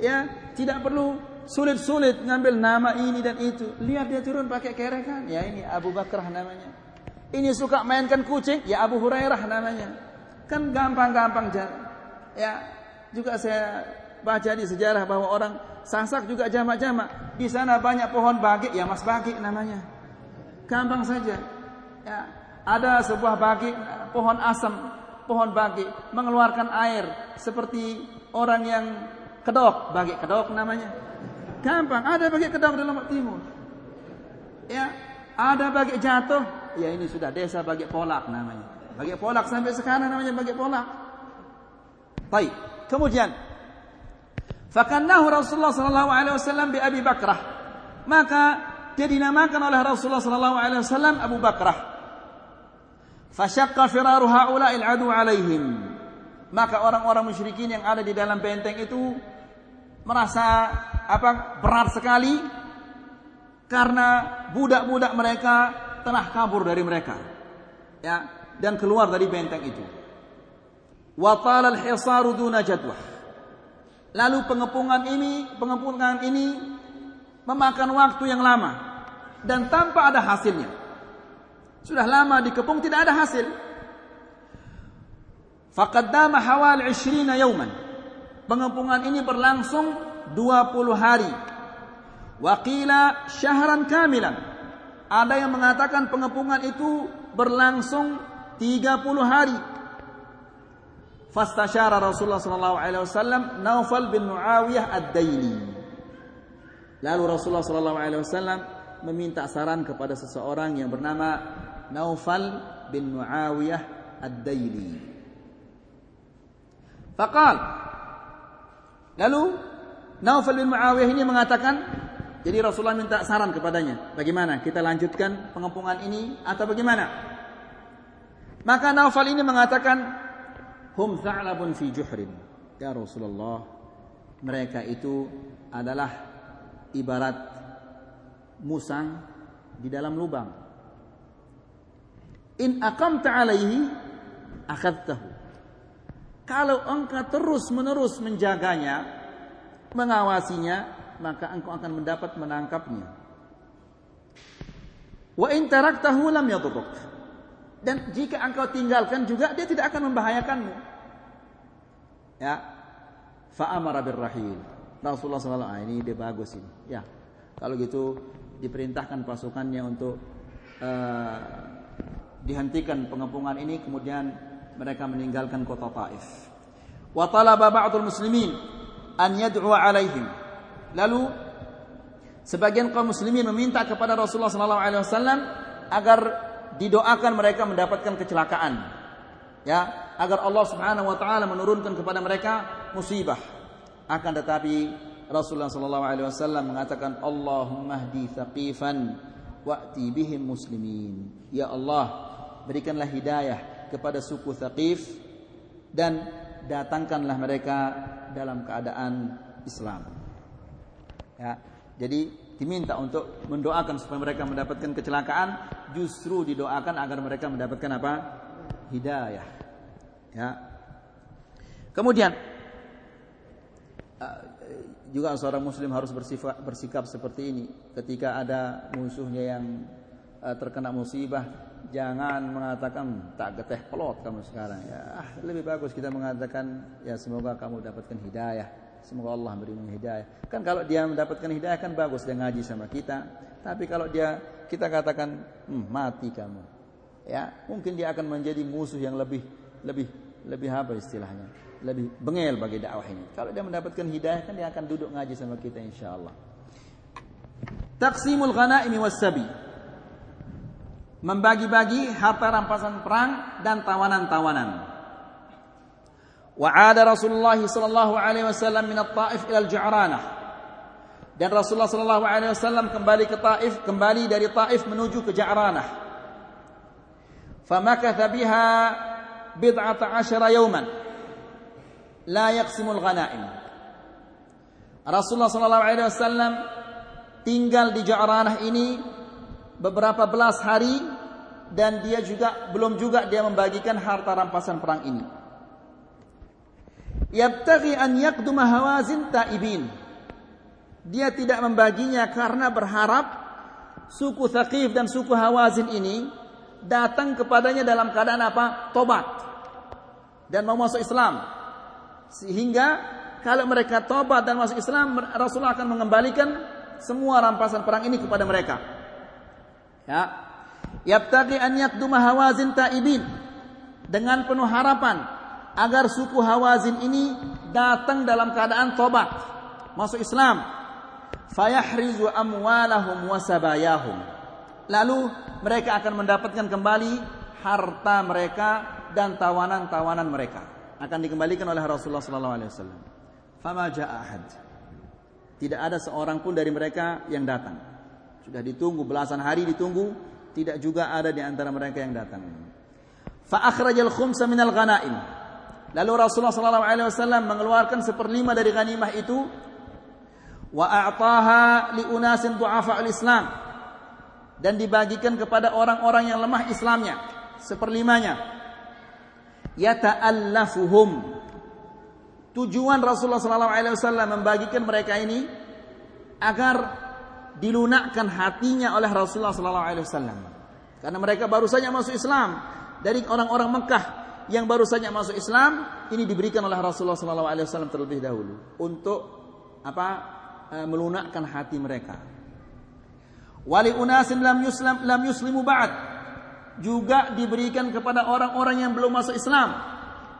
Ya tidak perlu sulit-sulit ngambil nama ini dan itu. Lihat dia turun pakai kerekan. Ya ini Abu Bakrah namanya. Ini suka mainkan kucing ya Abu Hurairah namanya. Kan gampang-gampang ya juga saya baca di sejarah bahwa orang Sasak juga jamak-jamak. Di sana banyak pohon bagi, ya Mas Bagi namanya. Gampang saja. Ya, ada sebuah bagi pohon asam, pohon bagi mengeluarkan air seperti orang yang kedok, bagi kedok namanya. Gampang, ada bagi kedok Lombok Timur. Ya, ada bagi jatuh, ya ini sudah desa bagi polak namanya. Bagi polak sampai sekarang namanya bagi polak. Baik. Kemudian Fakannahu Rasulullah sallallahu alaihi wasallam bi Abi Bakrah. Maka dia dinamakan oleh Rasulullah sallallahu alaihi wasallam Abu Bakrah. Fashaqqa firaru haula'il adu alaihim. Maka orang-orang musyrikin yang ada di dalam benteng itu merasa apa berat sekali karena budak-budak mereka telah kabur dari mereka. Ya, dan keluar dari benteng itu. Wa talal hisaru duna jadwah. Lalu pengepungan ini, pengepungan ini memakan waktu yang lama dan tanpa ada hasilnya. Sudah lama dikepung tidak ada hasil. Faqaddama hawal 20 yawman. Pengepungan ini berlangsung 20 hari. Waqila syahran kamilan. Ada yang mengatakan pengepungan itu berlangsung 30 hari. Fastasyara Rasulullah sallallahu alaihi wasallam Naufal bin Muawiyah Ad-Daili. Lalu Rasulullah sallallahu alaihi wasallam meminta saran kepada seseorang yang bernama Naufal bin Muawiyah Ad-Daili. Faqal Lalu Naufal bin Muawiyah ini mengatakan jadi Rasulullah minta saran kepadanya, bagaimana kita lanjutkan pengepungan ini atau bagaimana? Maka Naufal ini mengatakan, hum tha'labun fi juhrin. Ya Rasulullah, mereka itu adalah ibarat musang di dalam lubang. In aqamta alaihi akhadtahu. Kalau engkau terus-menerus menjaganya, mengawasinya, maka engkau akan mendapat menangkapnya. Wa in taraktahu lam yadurruk. Dan jika engkau tinggalkan juga dia tidak akan membahayakanmu. Ya. Fa'amara birrahil. Rasulullah SAW, ah, ini dia bagus ini. Ya. Kalau gitu diperintahkan pasukannya untuk uh, dihentikan pengepungan ini kemudian mereka meninggalkan kota Taif. Wa talaba ba'dul muslimin an yad'u alaihim. Lalu sebagian kaum muslimin meminta kepada Rasulullah SAW agar didoakan mereka mendapatkan kecelakaan. Ya, agar Allah Subhanahu wa taala menurunkan kepada mereka musibah. Akan tetapi Rasulullah sallallahu alaihi wasallam mengatakan Allahumma hdi thaqifan wa'ti bihim muslimin. Ya Allah, berikanlah hidayah kepada suku Thaqif dan datangkanlah mereka dalam keadaan Islam. Ya, jadi diminta untuk mendoakan supaya mereka mendapatkan kecelakaan, justru didoakan agar mereka mendapatkan apa? Hidayah. Ya. Kemudian juga seorang muslim harus bersifat, bersikap seperti ini ketika ada musuhnya yang uh, terkena musibah jangan mengatakan tak geteh pelot kamu sekarang ya lebih bagus kita mengatakan ya semoga kamu dapatkan hidayah semoga Allah berimu hidayah kan kalau dia mendapatkan hidayah kan bagus dia ngaji sama kita tapi kalau dia kita katakan hm, mati kamu ya mungkin dia akan menjadi musuh yang lebih lebih lebih apa istilahnya lebih bengel bagi dakwah ini. Kalau dia mendapatkan hidayah kan dia akan duduk ngaji sama kita insyaallah. Taqsimul ghanaimi was-sabi. Membagi-bagi harta rampasan perang dan tawanan-tawanan. Wa 'ada Rasulullah sallallahu alaihi wasallam min at-Taif ila al-Ja'ranah. Dan Rasulullah sallallahu alaihi wasallam kembali ke Taif, kembali dari Taif menuju ke Ja'ranah. Famakatha biha bid'ata 'ashara yawman la yaqsimul ghanaim. Rasulullah sallallahu alaihi wasallam tinggal di Ja'ranah ini beberapa belas hari dan dia juga belum juga dia membagikan harta rampasan perang ini. Yabtaghi an yaqduma hawazin taibin. Dia tidak membaginya karena berharap suku Thaqif dan suku Hawazin ini datang kepadanya dalam keadaan apa? Tobat dan mau masuk Islam. Sehingga kalau mereka tobat dan masuk Islam, Rasulullah akan mengembalikan semua rampasan perang ini kepada mereka. Ya. Yabtaqi an yakduma Hawazin taibin dengan penuh harapan agar suku Hawazin ini datang dalam keadaan tobat, masuk Islam. Fayahrizu amwalahum wasabayahum. Lalu mereka akan mendapatkan kembali harta mereka dan tawanan-tawanan mereka akan dikembalikan oleh Rasulullah sallallahu alaihi wasallam. Fama jaa ahad. Tidak ada seorang pun dari mereka yang datang. Sudah ditunggu belasan hari ditunggu, tidak juga ada di antara mereka yang datang. Fa akhrajal khumsa minal ghanaim. Lalu Rasulullah sallallahu alaihi wasallam mengeluarkan seperlima dari ghanimah itu wa a'taha li unasin du'afa al-Islam dan dibagikan kepada orang-orang yang lemah Islamnya seperlimanya yata'allafuhum. Tujuan Rasulullah sallallahu alaihi wasallam membagikan mereka ini agar dilunakkan hatinya oleh Rasulullah sallallahu alaihi wasallam. Karena mereka baru saja masuk Islam dari orang-orang Mekah yang baru saja masuk Islam ini diberikan oleh Rasulullah wasallam terlebih dahulu untuk apa? E, melunakkan hati mereka. Wali unasin lam yuslam lam yuslimu ba'd juga diberikan kepada orang-orang yang belum masuk Islam.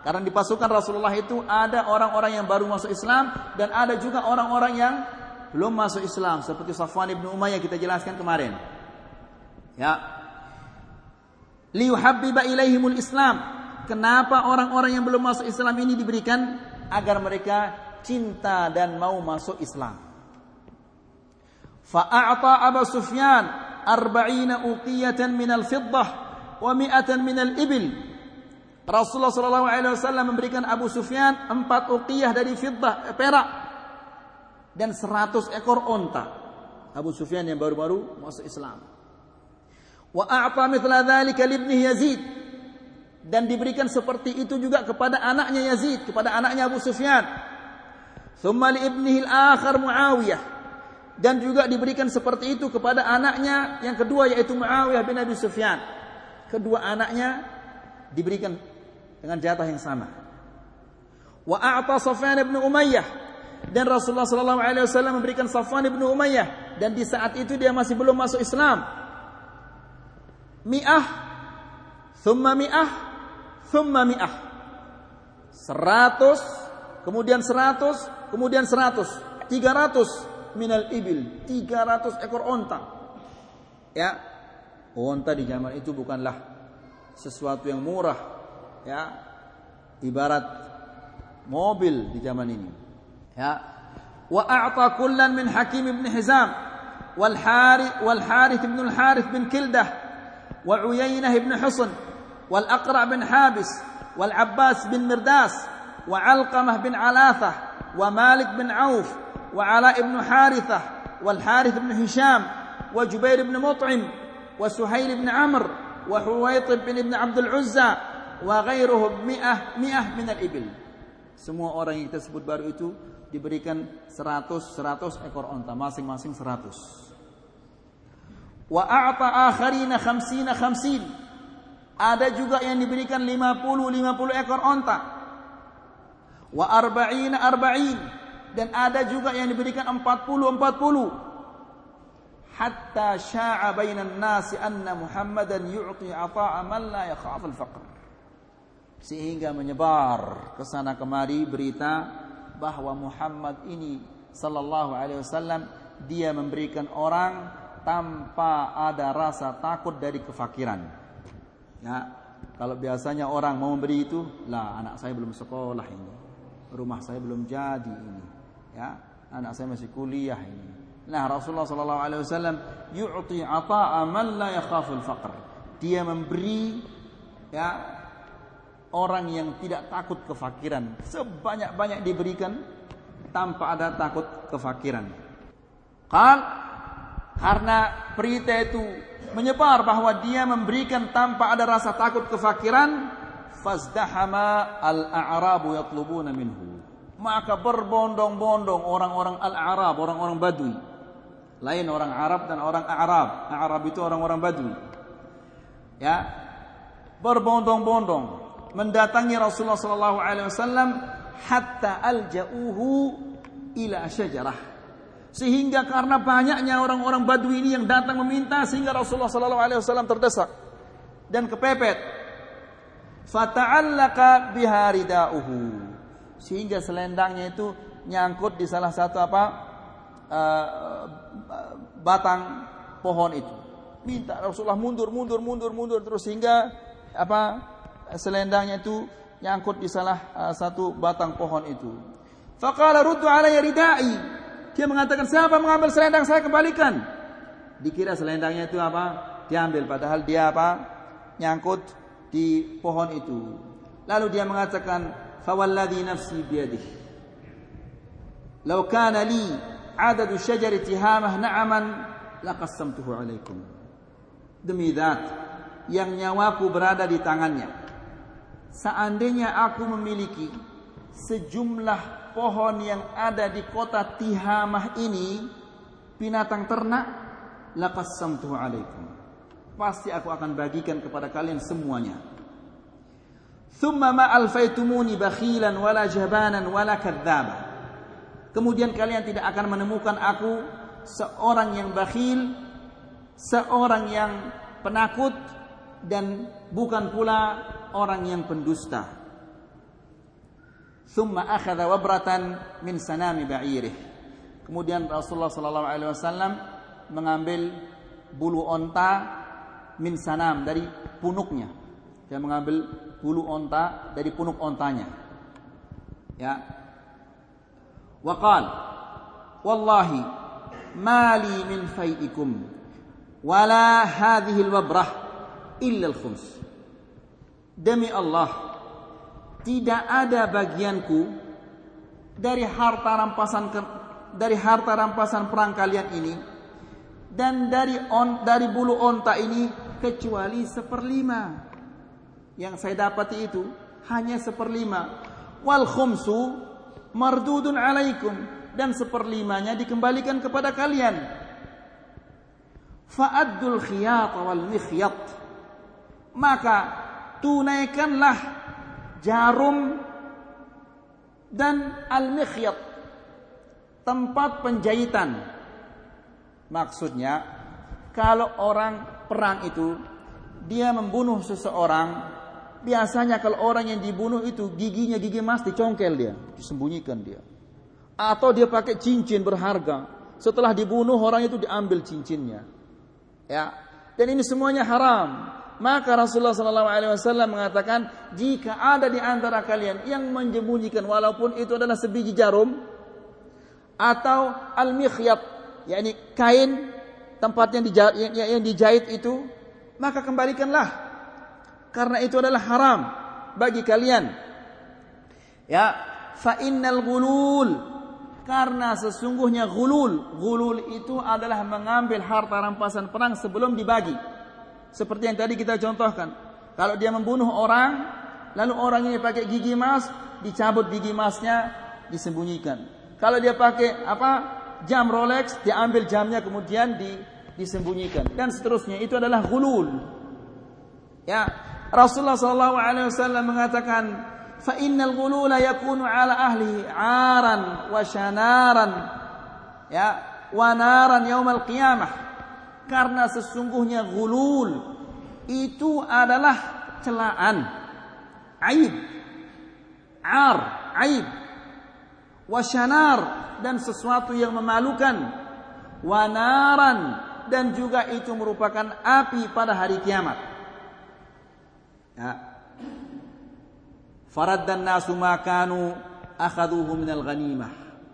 Karena di pasukan Rasulullah itu ada orang-orang yang baru masuk Islam dan ada juga orang-orang yang belum masuk Islam seperti Safwan ibnu Umayyah kita jelaskan kemarin. Ya. Liyuhabbiba ilaihimul Islam. Kenapa orang-orang yang belum masuk Islam ini diberikan agar mereka cinta dan mau masuk Islam. Fa'ata Abu Sufyan arba'ina uqiyatan minal fiddah wa mi'atan minal ibil. Rasulullah sallallahu alaihi wasallam memberikan Abu Sufyan empat uqiyah dari fiddah eh, perak dan seratus ekor onta. Abu Sufyan yang baru-baru masuk Islam. Wa a'ta mithla dzalika libni Yazid dan diberikan seperti itu juga kepada anaknya Yazid, kepada anaknya Abu Sufyan. Thumma li ibnihi al-akhar Muawiyah dan juga diberikan seperti itu kepada anaknya yang kedua yaitu Muawiyah bin Abi Sufyan kedua anaknya diberikan dengan jatah yang sama. Wa a'ta Safwan bin Umayyah dan Rasulullah sallallahu alaihi wasallam memberikan Safwan bin Umayyah dan di saat itu dia masih belum masuk Islam. Mi'ah thumma mi'ah thumma mi'ah. Seratus kemudian seratus kemudian seratus tiga ratus minal ibil tiga ratus ekor onta ya Unta di zaman itu bukanlah sesuatu yang murah, ya. Ibarat mobil di zaman ini. Ya. وأعطى كلا من حكيم بن حزام والحارث والحارث بن الحارث بن كلده وعيينة بن حصن والأقرع بن حابس والعباس بن مرداس وعلقمة بن علاثة ومالك بن عوف وعلاء بن حارثة والحارث بن هشام وجبير بن مطعم وسهيل بن عمرو وحويطب بن ابن عبد العزى وغيرهم مئة مئة من الإبل. Semua orang yang kita sebut baru itu diberikan 100 100 ekor onta masing-masing 100 wa a'ta akharina 50 50 ada juga yang diberikan 50 50 ekor onta. Wa arba'ina arba'in. Dan ada juga yang diberikan 40 40 hatta sya'a bainan nasi anna Muhammadan yu'ti ata'a man la yakhaf al-faqr. Sehingga menyebar ke sana kemari berita bahwa Muhammad ini sallallahu alaihi wasallam dia memberikan orang tanpa ada rasa takut dari kefakiran. Ya, kalau biasanya orang mau memberi itu, lah anak saya belum sekolah ini. Rumah saya belum jadi ini. Ya, anak saya masih kuliah ini. Nah, Rasulullah sallallahu alaihi wasallam yu'ti ata'a man la yakhaful faqr. Dia memberi ya orang yang tidak takut kefakiran sebanyak-banyak diberikan tanpa ada takut kefakiran. Qal karena berita itu menyebar bahwa dia memberikan tanpa ada rasa takut kefakiran, fazdahama al-a'rabu yatlubuna minhu. Maka berbondong-bondong orang-orang al-Arab, orang-orang Badui. Lain orang Arab dan orang Arab. Arab itu orang-orang Badui. Ya. Berbondong-bondong mendatangi Rasulullah sallallahu alaihi wasallam hatta alja'uhu ila syajarah. Sehingga karena banyaknya orang-orang Badui ini yang datang meminta sehingga Rasulullah sallallahu alaihi wasallam terdesak dan kepepet. Fata'allaqa biha ridauhu. Sehingga selendangnya itu nyangkut di salah satu apa? Uh, batang pohon itu. Minta Rasulullah mundur, mundur, mundur, mundur terus sehingga apa? selendangnya itu nyangkut di salah uh, satu batang pohon itu. Faqala ruddu alayya ridai. Dia mengatakan, "Siapa mengambil selendang saya kembalikan?" Dikira selendangnya itu apa? Diambil padahal dia apa? Nyangkut di pohon itu. Lalu dia mengatakan, "Fawalladhi nafsi biyadihi. Law kana li adadu syajari tihamah na'aman laqassamtuhu alaikum." Demi zat yang nyawaku berada di tangannya seandainya aku memiliki sejumlah pohon yang ada di kota Tihamah ini binatang ternak laqassamtuhu alaikum. Pasti aku akan bagikan kepada kalian semuanya. Thumma ma alfaitumuni bakhilan wala jabanan wala kadzdzaba. Kemudian kalian tidak akan menemukan aku seorang yang bakhil seorang yang penakut dan bukan pula orang yang pendusta. Thumma akhadha wabratan min sanami ba'irih. Kemudian Rasulullah sallallahu alaihi wasallam mengambil bulu onta min sanam dari punuknya. Dia mengambil bulu onta dari punuk ontanya. Ya. Wa qala wallahi mali min fai'ikum wala hadhihi al-wabrah illa al-khums. Demi Allah, tidak ada bagianku dari harta rampasan dari harta rampasan perang kalian ini dan dari on, dari bulu onta ini kecuali seperlima. Yang saya dapati itu hanya seperlima. Wal khumsu mardudun alaikum dan seperlimanya dikembalikan kepada kalian. Fa'addul khiyat wal mikhyat. Maka tunaikanlah jarum dan al-mikhyat. Tempat penjahitan. Maksudnya kalau orang perang itu dia membunuh seseorang biasanya kalau orang yang dibunuh itu giginya gigi emas dicongkel dia disembunyikan dia. Atau dia pakai cincin berharga. Setelah dibunuh orang itu diambil cincinnya. Ya. Dan ini semuanya haram maka Rasulullah sallallahu alaihi wasallam mengatakan, jika ada di antara kalian yang menyembunyikan walaupun itu adalah sebiji jarum atau al-mikhyat yakni kain tempat yang dijahit, yang, dijahit itu maka kembalikanlah. Karena itu adalah haram bagi kalian. Ya fa innal ghulul karena sesungguhnya ghulul ghulul itu adalah mengambil harta rampasan perang sebelum dibagi seperti yang tadi kita contohkan. Kalau dia membunuh orang lalu orang ini pakai gigi emas dicabut gigi emasnya disembunyikan. Kalau dia pakai apa jam Rolex diambil jamnya kemudian di disembunyikan. Dan seterusnya. Itu adalah ghulul ya. Rasulullah sallallahu alaihi wasallam mengatakan fa innal ghulula yakunu ala ahli aran wa shanaran. Ya. Wa naran yaumal qiyamah karena sesungguhnya ghulul itu adalah celaan aib ar aib wa shanar dan sesuatu yang memalukan wa naran dan juga itu merupakan api pada hari kiamat. Ya. Farad dan nasu makanu akhaduhu minal ghanimah.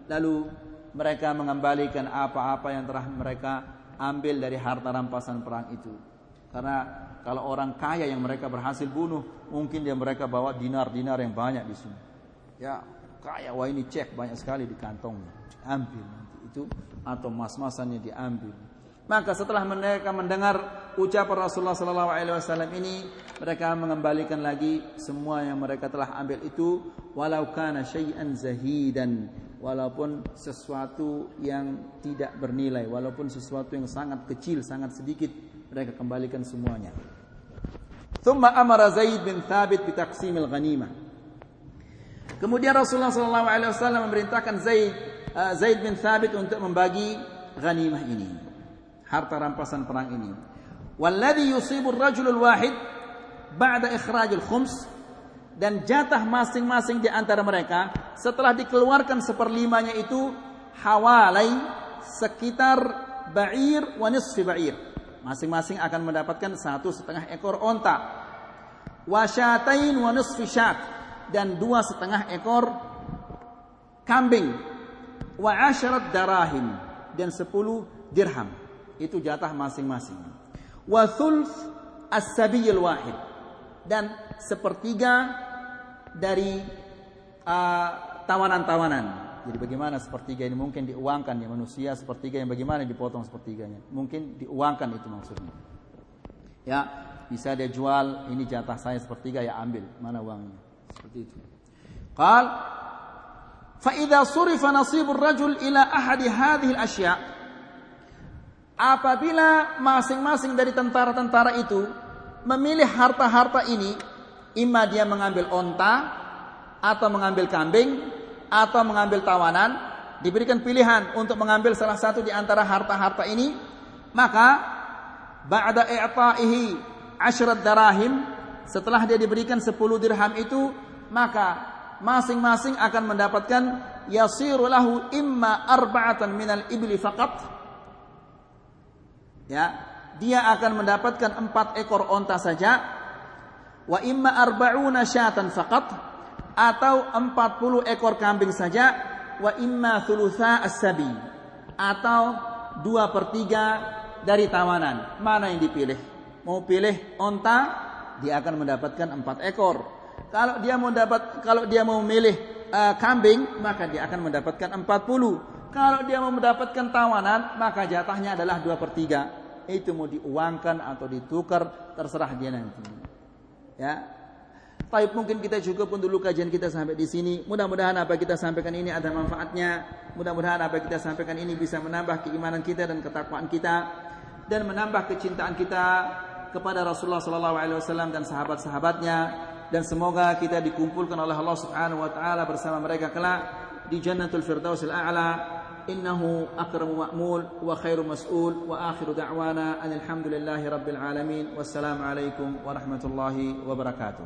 Lalu mereka mengembalikan apa-apa yang telah mereka ambil dari harta rampasan perang itu. Karena kalau orang kaya yang mereka berhasil bunuh, mungkin dia mereka bawa dinar-dinar yang banyak di sini. Ya, kaya wah ini cek banyak sekali di kantongnya. Ambil nanti itu atau mas-masannya diambil. Maka setelah mereka mendengar ucapan Rasulullah sallallahu alaihi wasallam ini, mereka mengembalikan lagi semua yang mereka telah ambil itu walau kana syai'an zahidan, walaupun sesuatu yang tidak bernilai, walaupun sesuatu yang sangat kecil, sangat sedikit, mereka kembalikan semuanya. Thumma amara Zaid bin Thabit bi taqsimil ghanimah. Kemudian Rasulullah sallallahu alaihi wasallam memerintahkan Zaid uh, Zaid bin Thabit untuk membagi ghanimah ini harta rampasan perang ini. Walladhi yusibur rajulul wahid ba'da ikhrajul khums dan jatah masing-masing di antara mereka setelah dikeluarkan seperlimanya itu hawalai sekitar ba'ir wa nisfi ba'ir. Masing-masing akan mendapatkan satu setengah ekor onta. Wasyatain wa nisfi syat dan dua setengah ekor kambing. Wa asyarat darahim dan sepuluh dirham itu jatah masing-masing. Wa thulth as-sabiyil wahid dan sepertiga dari uh, tawanan-tawanan. Uh, Jadi bagaimana sepertiga ini mungkin diuangkan ya manusia sepertiga yang bagaimana dipotong sepertiganya? Mungkin diuangkan itu maksudnya. Ya, bisa dia jual ini jatah saya sepertiga ya ambil mana uangnya seperti itu. Qal fa idza surifa nasibur rajul ila ahadi hadhihi al-ashya' apabila masing-masing dari tentara-tentara itu memilih harta-harta ini, imma dia mengambil onta atau mengambil kambing atau mengambil tawanan, diberikan pilihan untuk mengambil salah satu di antara harta-harta ini, maka ba'da i'ta'ihi asyrat darahim, setelah dia diberikan 10 dirham itu, maka masing-masing akan mendapatkan yasiru lahu imma arba'atan minal ibli faqat. Ya dia akan mendapatkan empat ekor onta saja wa imma arba'una syatan faqat atau empat puluh ekor kambing saja wa imma thulutha as-sabi atau dua per tiga dari tawanan. Mana yang dipilih? Mau pilih onta dia akan mendapatkan empat ekor. Kalau dia mau dapat kalau dia mau memilih uh, kambing maka dia akan mendapatkan empat puluh. Kalau dia mau mendapatkan tawanan maka jatahnya adalah dua per tiga. Itu mau diuangkan atau ditukar terserah dia nanti. Ya. Baik mungkin kita cukup untuk kajian kita sampai di sini. Mudah-mudahan apa kita sampaikan ini ada manfaatnya. Mudah-mudahan apa kita sampaikan ini bisa menambah keimanan kita dan ketakwaan kita dan menambah kecintaan kita kepada Rasulullah sallallahu alaihi wasallam dan sahabat-sahabatnya dan semoga kita dikumpulkan oleh Allah Subhanahu wa taala bersama mereka kelak di Jannatul Firdausil A'la إنه أكرم مأمول وخير مسؤول وآخر دعوانا أن الحمد لله رب العالمين والسلام عليكم ورحمة الله وبركاته.